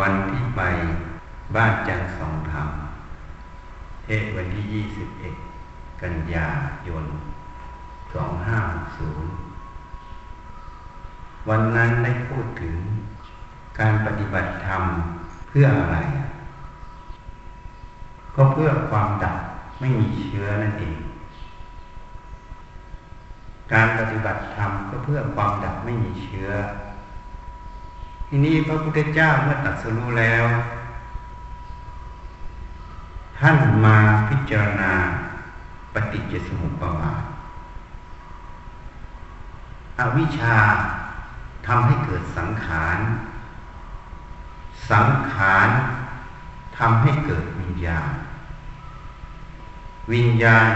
วันที่ไปบ้านจันทร์สองธรรม เทศวันที่ 21 กันยายน 2560 วันนั้นได้พูดถึงการปฏิบัติธรรมเพื่ออะไร ก็เพื่อความดับไม่มีเชื้อนั่นเอง การปฏิบัติธรรมก็เพื่อความดับไม่มีเชื้อ ทีนี้พระพุทธเจ้าเมื่อตรัสรู้แล้ว ท่านมาพิจารณาปฏิจจสมุปบาทอวิชชาทำให้เกิดสังขาร สังขารทำให้เกิดวิญญาณ วิญญาณ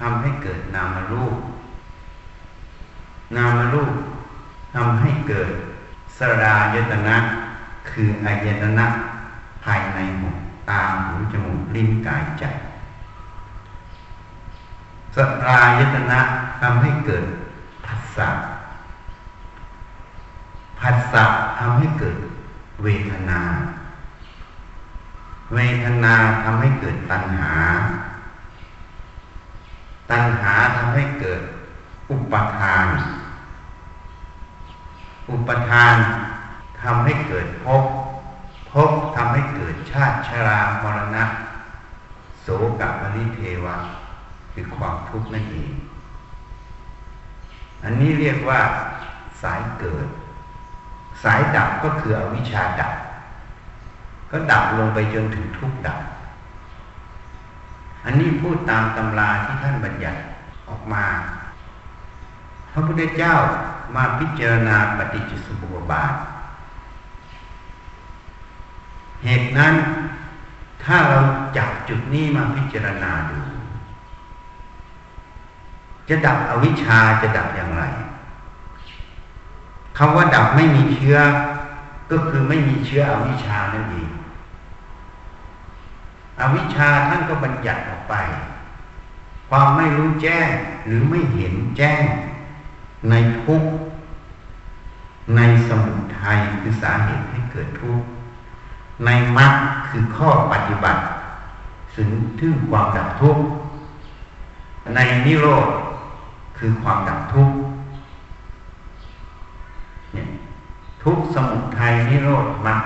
ทำให้เกิดนามรูป นามรูปทำให้เกิด สรายตนะ คืออายตนะภายในหกตาหูจมูกลิ้นกายใจสรายตนะทำให้เกิดผัสสะผัสสะทำให้เกิดเวทนา เวทนาทำให้เกิดตัณหา ตัณหาทำให้เกิดอุปทาน อุปทานทำให้เกิดภพภพทำให้เกิดชาติชรามรณะ โสกปริเทวะ คือความทุกข์นั่นเองอันนี้เรียกว่าสายเกิด สายดับก็คืออวิชชาดับ ก็ดับลงไปจนถึงทุกข์ดับ อันนี้พูดตามตำราที่ท่านบัญญัติออกมา ระพุทธเจ้ามาพิจารณาปฏิจจสมุปบาท เหตุนั้น ถ้าเราจับจุดนี้มาพิจารณาดู จะดับอวิชชาจะดับอย่างไรคำว่าดับไม่มีเชื้อ ก็คือไม่มีเชื้ออวิชชานั่นเองอวิชชาท่านก็บัญญัติออกไป ความไม่รู้แจ้งหรือไม่เห็นแจ้ง ในทุกในสมุทัยคือสาเหตุให้เกิดทุกข์ในมรรคคือข้อปฏิบัติถึงถึงความดับทุกข์ในนิโรธคือความดับทุกข์เนี่ยทุกสมุทัยนิโรธมรรค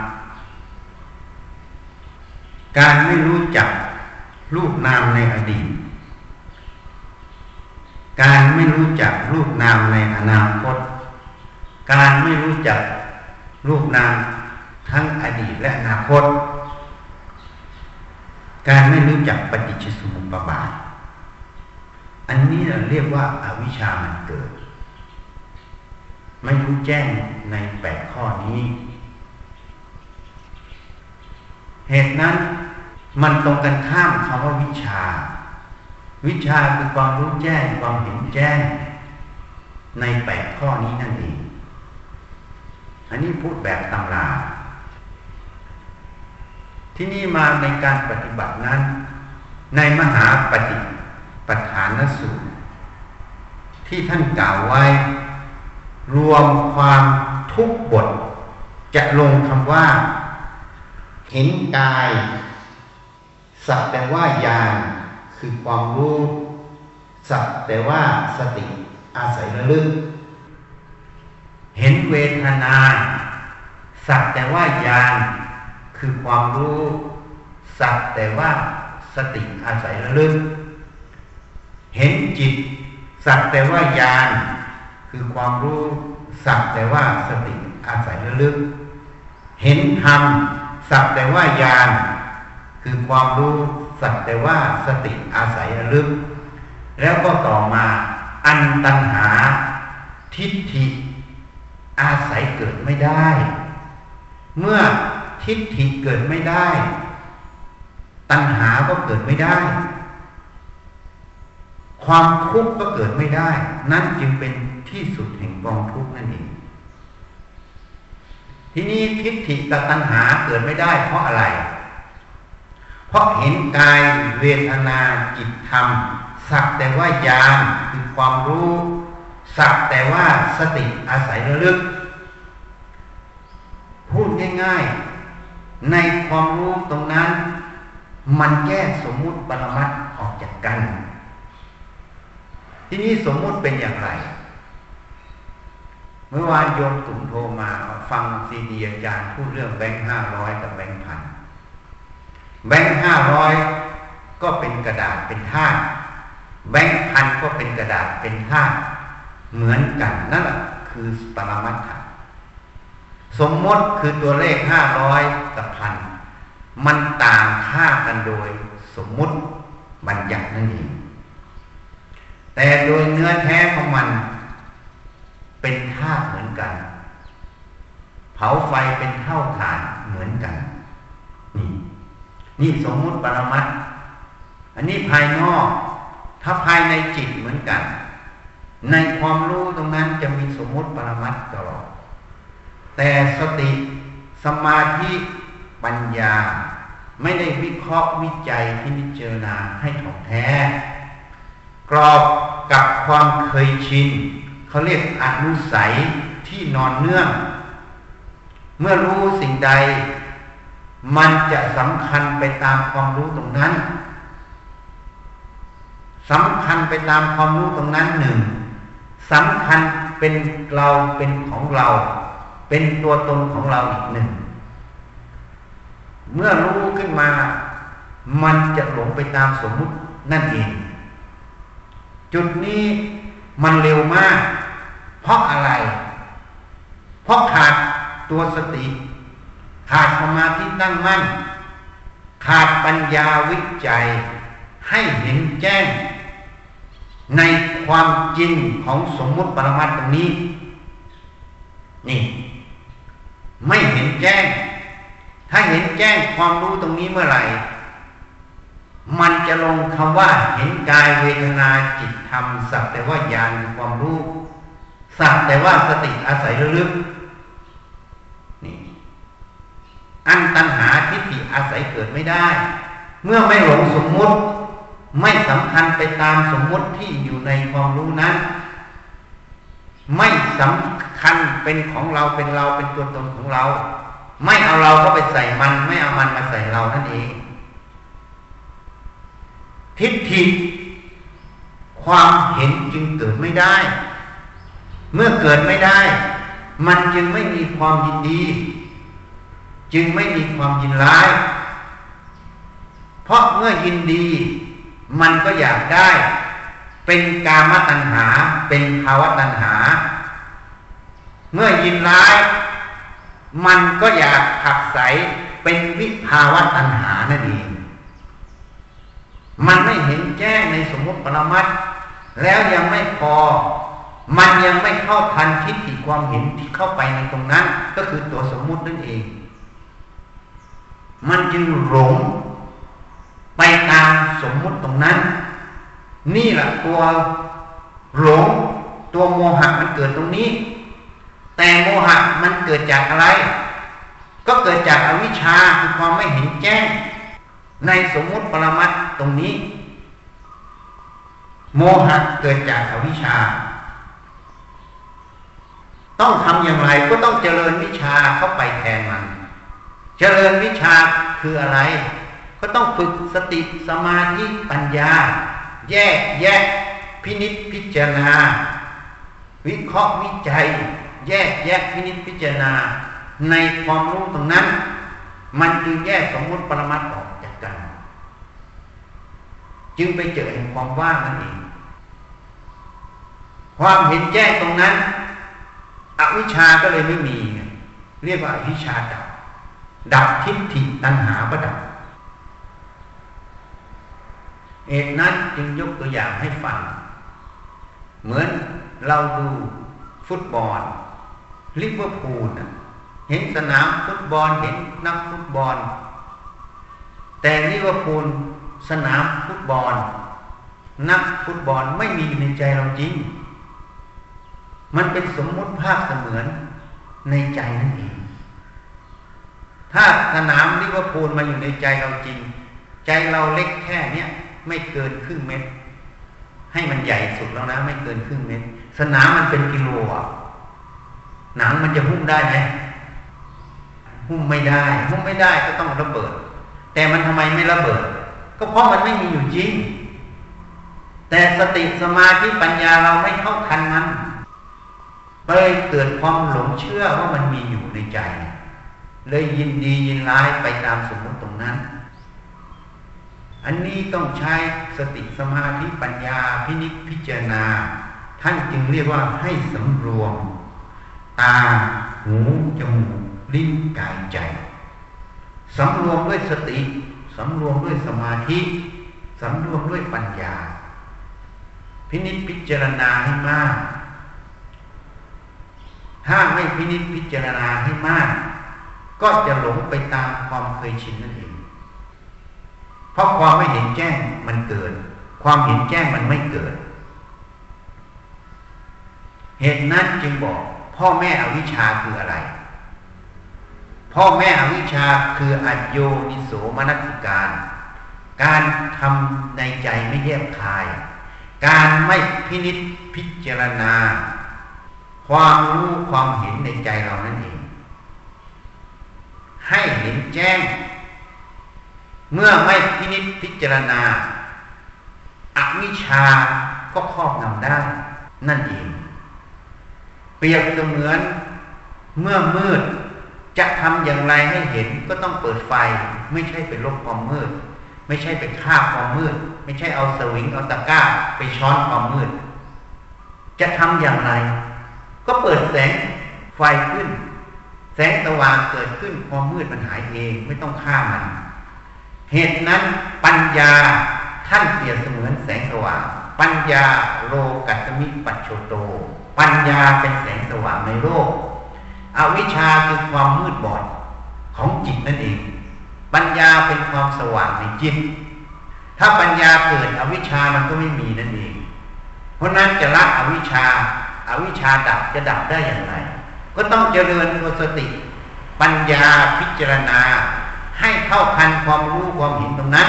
การไม่รู้จักรูปนามในอดีต การไม่รู้จักรูปนามในอนาคต การไม่รู้จักรูปนามทั้งอดีตและอนาคต การไม่รู้จักปฏิจจสมุปบาท อันนี้เราเรียกว่าอาวิชามันเกิด ไม่รู้แจ้งในแปดข้อนี้ เหตุนั้นมันตรงกันข้ามคำว่าวิชา วิชาคือความรู้แจ้งความเห็นแจ้ง ในแปดข้อนี้นั่นเองอันนี้พูดแบบตำราที่นี่มาในการปฏิบัตินั้น ในมหาปฏิปฐานสูตร ที่ท่านกล่าวไว้ รวมความทุกบท จะลงคำว่า เห็นกาย สักแต่ว่ายาน คือความรู้สักแต่ว่าสติอาศัยระลึก เห็นเวทนาสักแต่ว่ายานคือความรู้สักแต่ว่าสติอาศัยระลึก เห็นจิต สักแต่ว่ายานคือความรู้สักแต่ว่าสติอาศัยระลึก เห็นธรรมสักแต่ว่ายานคือความรู้ สักแต่ว่าสติอาศัยลึก แล้วก็ต่อมาอันตัณหาทิฏฐิ อาศัยเกิดไม่ได้ เมื่อทิฏฐิเกิดไม่ได้ ตัณหาก็เกิดไม่ได้ ความทุกข์ก็เกิดไม่ได้ นั่นจึงเป็นที่สุดแห่งกองทุกข์นั่นเองทีนี้ทิฏฐิกับตัณหาเกิดไม่ได้เพราะอะไร เพราะเห็นกายเวทนาจิตธรรม สักแต่ว่ายานคือความรู้ สักแต่ว่าสติอาศัยระลึก พูดง่ายๆ ในความรู้ตรงนั้น มันแยกสมมุติปรมัตออกจากกัน ที่นี้สมมุติเป็นอย่างไร เมื่อวานโยมตุ่มโทรมาฟังซีดีอาจารย์พูดเรื่องแบงค์ห้าร้อยกับแบงค์พัน แบงค์ห้าร้อยก็เป็นกระดาษเป็นธาตุแบงค์พันก็เป็นกระดาษเป็นธาตุเหมือนกันนั่นแหละคือปรมัตถะสมมติคือตัวเลขห้าร้อยกับพันมันต่างค่ากันโดยสมมุติบัญญัตินั่นเองแต่โดยเนื้อแท้ของมัน เป็นธาตุเหมือนกัน เผาไฟเป็นเท่าฐานเหมือนกันนี่ นี่สมมุติปรมัตอันนี้ภายนอก ถ้าภายในจิตเหมือนกัน ในความรู้ตรงนั้นจะมีสมมุติปรมัตตลอด แต่สติสมาธิปัญญา ไม่ได้วิเคราะห์วิจัยที่นิจารณาให้ถ่องแท้ กรอบกับความเคยชินเขาเรียกอนุสัยที่นอนเนื่อง เมื่อรู้สิ่งใด มันจะสำคัญไปตามความรู้ตรงนั้นสำคัญไปตามความรู้ตรงนั้นหนึ่งสำคัญเป็นเราเป็นของเรา เป็นตัวตนของเราอีกหนึ่ง เมื่อรู้ขึ้นมา มันจะหลงไปตามสมมุตินั่นเอง จุดนี้มันเร็วมาก เพราะอะไร เพราะขาดตัวสติ ขาดสมาธิตั้งมั่น ขาดปัญญาวิจัยให้เห็นแจ้ง ในความจริงของสมมุติปรมัตตรงนี้ นี่ ไม่เห็นแจ้ง ถ้าเห็นแจ้งความรู้ตรงนี้เมื่อไหร่ มันจะลงคำว่า เห็นกายเวทนาจิตธรรมสักแต่ว่าญาณความรู้สักแต่ว่าสติอาศัยลึกนี่ อันตัณหาทิฏฐิอาศัยเกิดไม่ได้ เมื่อไม่หลงสมมุติ ไม่สำคัญไปตามสมมุติที่อยู่ในความรู้นั้น ไม่สำคัญเป็นของเราเป็นเราเป็นตัวตนของเรา ไม่เอาเราก็ไปใส่มัน ไม่เอามันมาใส่เรานั่นเอง ทิฏฐิความเห็นจึงเกิดไม่ได้ เมื่อเกิดไม่ได้ มันจึงไม่มีความยินดี จึงไม่มีความยินร้าย เพราะเมื่อยินดี มันก็อยากได้ เป็นกามตัณหา เป็นภาวะตัณหา เมื่อยินร้าย มันก็อยากผักใสเป็นวิภาวะตัณหานั่นเองมันไม่เห็นแจ้งในสมมติปรมัตแล้วยังไม่พอ มันยังไม่เข้าทันทิฏฐิความเห็นที่เข้าไปในตรงนั้น ก็คือตัวสมมุตินั่นเอง มันจึงหลง ไปตามสมมุติตรงนั้น นี่แหละตัวหลงตัวโมหะมันเกิดตรงนี้ แต่โมหะมันเกิดจากอะไร ก็เกิดจากอวิชชาคือความไม่เห็นแจ้ง ในสมมุติปรมัตตรงนี้ โมหะเกิดจากอวิชชา ต้องทำอย่างไรก็ต้องเจริญวิชาเข้าไปแทนมัน เจริญวิชาคืออะไร ก็ต้องฝึกสติสมาธิปัญญา แยกแยกพินิษพิจารณา วิเคราะห์วิจัย แยกแยกพินิจพิจารณา ในความรู้ตรงนั้น มันจึงแยกสมมุติปรมัตออกจากกัน จึงไปเจอแห่งความว่างนั่นเองความเห็นแจ้งตรงนั้น อวิชาก็เลยไม่มี เรียกว่าอวิชาดับ ดับทิฏฐิตัณหาประดับเอกนั้นจึงยกตัวอย่างให้ฟัง เหมือนเราดูฟุตบอลลิเวอร์พูลเห็นสนามฟุตบอลเห็นนักฟุตบอล แต่ลิเวอร์พูลสนามฟุตบอล นักฟุตบอลไม่มีในใจเราจริง มันเป็นสมมุติภาพเสมือนในใจนั่นเอง ถ้าสนามลิเวอร์พูลมาอยู่ในใจเราจริง ใจเราเล็กแค่เนี้ยไม่เกินครึ่งเมตร ให้มันใหญ่สุดแล้วนะ ไม่เกินครึ่งเมตร สนามมันเป็นกิโลอะหนังมันจะหุ้มได้ไหมหุ้มไม่ได้หุ้มไม่ได้ก็ต้องระเบิด แต่มันทำไมไม่ระเบิด ก็เพราะมันไม่มีอยู่จริง แต่สติสมาธิปัญญาเราไม่เข้าทันมันเลยเกิดความหลงเชื่อว่ามันมีอยู่ในใจ เลยยินดียินร้ายไปตามสมมติตรงนั้น อันนี้ต้องใช้สติสมาธิปัญญาพินิจพิจารณา ท่านจึงเรียกว่าให้สำรวม ตา หูจมูกลิ้นกายใจสำรวมด้วยสติสำรวมด้วยสมาธิสำรวมด้วยปัญญา พินิจพิจารณาให้มาก ถ้าไม่พินิจพิจารณาให้มาก ก็จะหลงไปตามความเคยชินนั่นเอง เพราะความไม่เห็นแจ้งมันเกิด ความเห็นแจ้งมันไม่เกิด เหตุนั้นจึงบอก พ่อแม่อวิชชาคืออะไร พ่อแม่อวิชชาคืออัจโยนิโสมนัสิการ การทำในใจไม่แยบคาย การไม่พินิษพิจารณา ความรู้ความเห็นในใจเรานั่นเอง ให้เห็นแจ้ง เมื่อไม่พินิจพิจารณาอวิชาก็ครอบงำได้ นั่นเอง เปรียบเสมือนเมื่อมืดจะทำอย่างไรให้เห็นก็ต้องเปิดไฟ ไม่ใช่ไปลบความมืด ไม่ใช่ไปฆ่าความมืด ไม่ใช่เอาสวิงเอาตะกร้า ไปช้อนความมืด จะทำอย่างไร ก็เปิดแสงไฟขึ้น แสงสว่างเกิดขึ้นความมืดมันหายเองไม่ต้องฆ่ามัน เหตุนั้นปัญญาท่านเปรียบเสมือนแสงสว่าง ปัญญาโลกัตมิปัจโชโต ปัญญาเป็นแสงสว่างในโลก อวิชชาคือความมืดบอดของจิตนั่นเอง ปัญญาเป็นความสว่างในจิต ถ้าปัญญาเกิดอวิชชามันก็ไม่มีนั่นเอง เพราะนั้นจะละอวิชชาอวิชชาดับจะดับได้อย่างไร ก็ต้องเจริญตัวสติ ปัญญาพิจารณา ให้เท่าทันความรู้ความเห็นตรงนั้น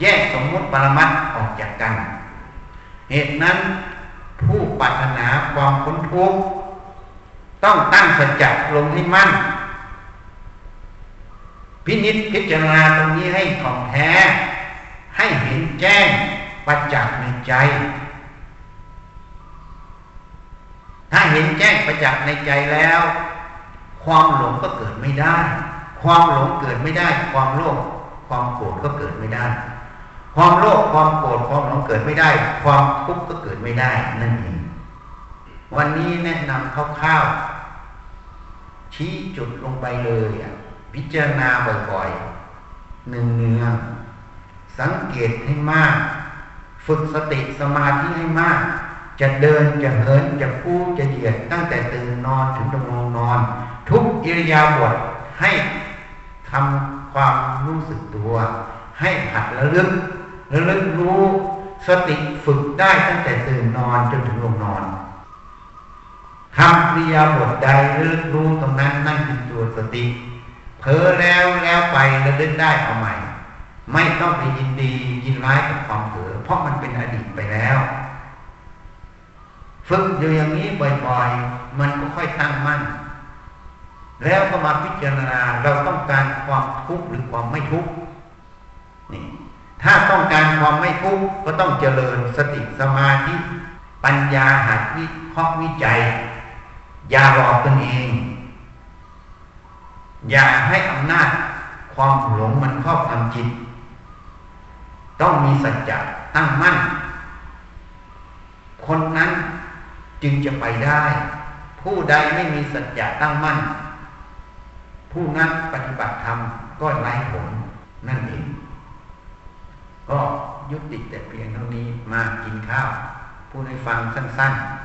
แยกสมมุติปรมัตออกจากกัน เหตุนั้นผู้ปรารถนาความพ้นทุกข์ต้องตั้งสัจจะลงให้มั่น พินิจพิจารณาตรงนี้ให้ของแท้ ให้เห็นแจ้งประจักษ์ในใจถ้าเห็นแจ้งประจักษ์ในใจแล้ว ความหลงก็เกิดไม่ได้ ความหลงเกิดไม่ได้ ความโลภความโกรธก็เกิดไม่ได้ ความโลภความโกรธความหลงเกิดไม่ได้ ความทุกข์ก็เกิดไม่ได้นั่นเองวันนี้แนะนำคร่าวๆชี้จุดลงไปเลยพิจารณาบ่อยๆหนึ่งเนืองสังเกตให้มาก ฝึกสติสมาธิให้มาก จะเดินจะเหินจะพูดจะเหยียดตั้งแต่ตื่นนอนถึงตรงนอน ทุกอิริยาบถให้ทำความรู้สึกตัว ให้หัดระลึกระลึกรู้สติฝึกได้ตั้งแต่ตื่นนอนจนถึงลงนอนทำอิริยาบถใดระลึกรู้ตรงนั้นนั่นคือตัวสติเผลอแล้วแล้วไประลึกได้เอาใหม่ ไม่ต้องไปยินดียินร้ายกับความเผลอเพราะมันเป็นอดีตไปแล้ว ฝึกอยู่อย่างนี้บ่อยๆ มันก็ค่อยตั้งมั่น แล้วก็มาพิจารณาเราต้องการความทุกข์หรือความไม่ทุกข์นี่ ถ้าต้องการความไม่ทุกข์ก็ต้องเจริญสติสมาธิปัญญาหัดวิเคราะห์วิจัย อย่าหลอกตนเอง อย่าให้อำนาจความหลงมันครอบงำจิต ต้องมีสัจจะตั้งมั่น คนนั้น จึงจะไปได้ ผู้ใดไม่มีสัจจะตั้งมั่น ผู้นั้นปฏิบัติธรรมก็ไร้ผลนั่นเองก็ยุติแต่เพียงเท่านี้มากินข้าว ผู้ให้ฟังสั้น ๆ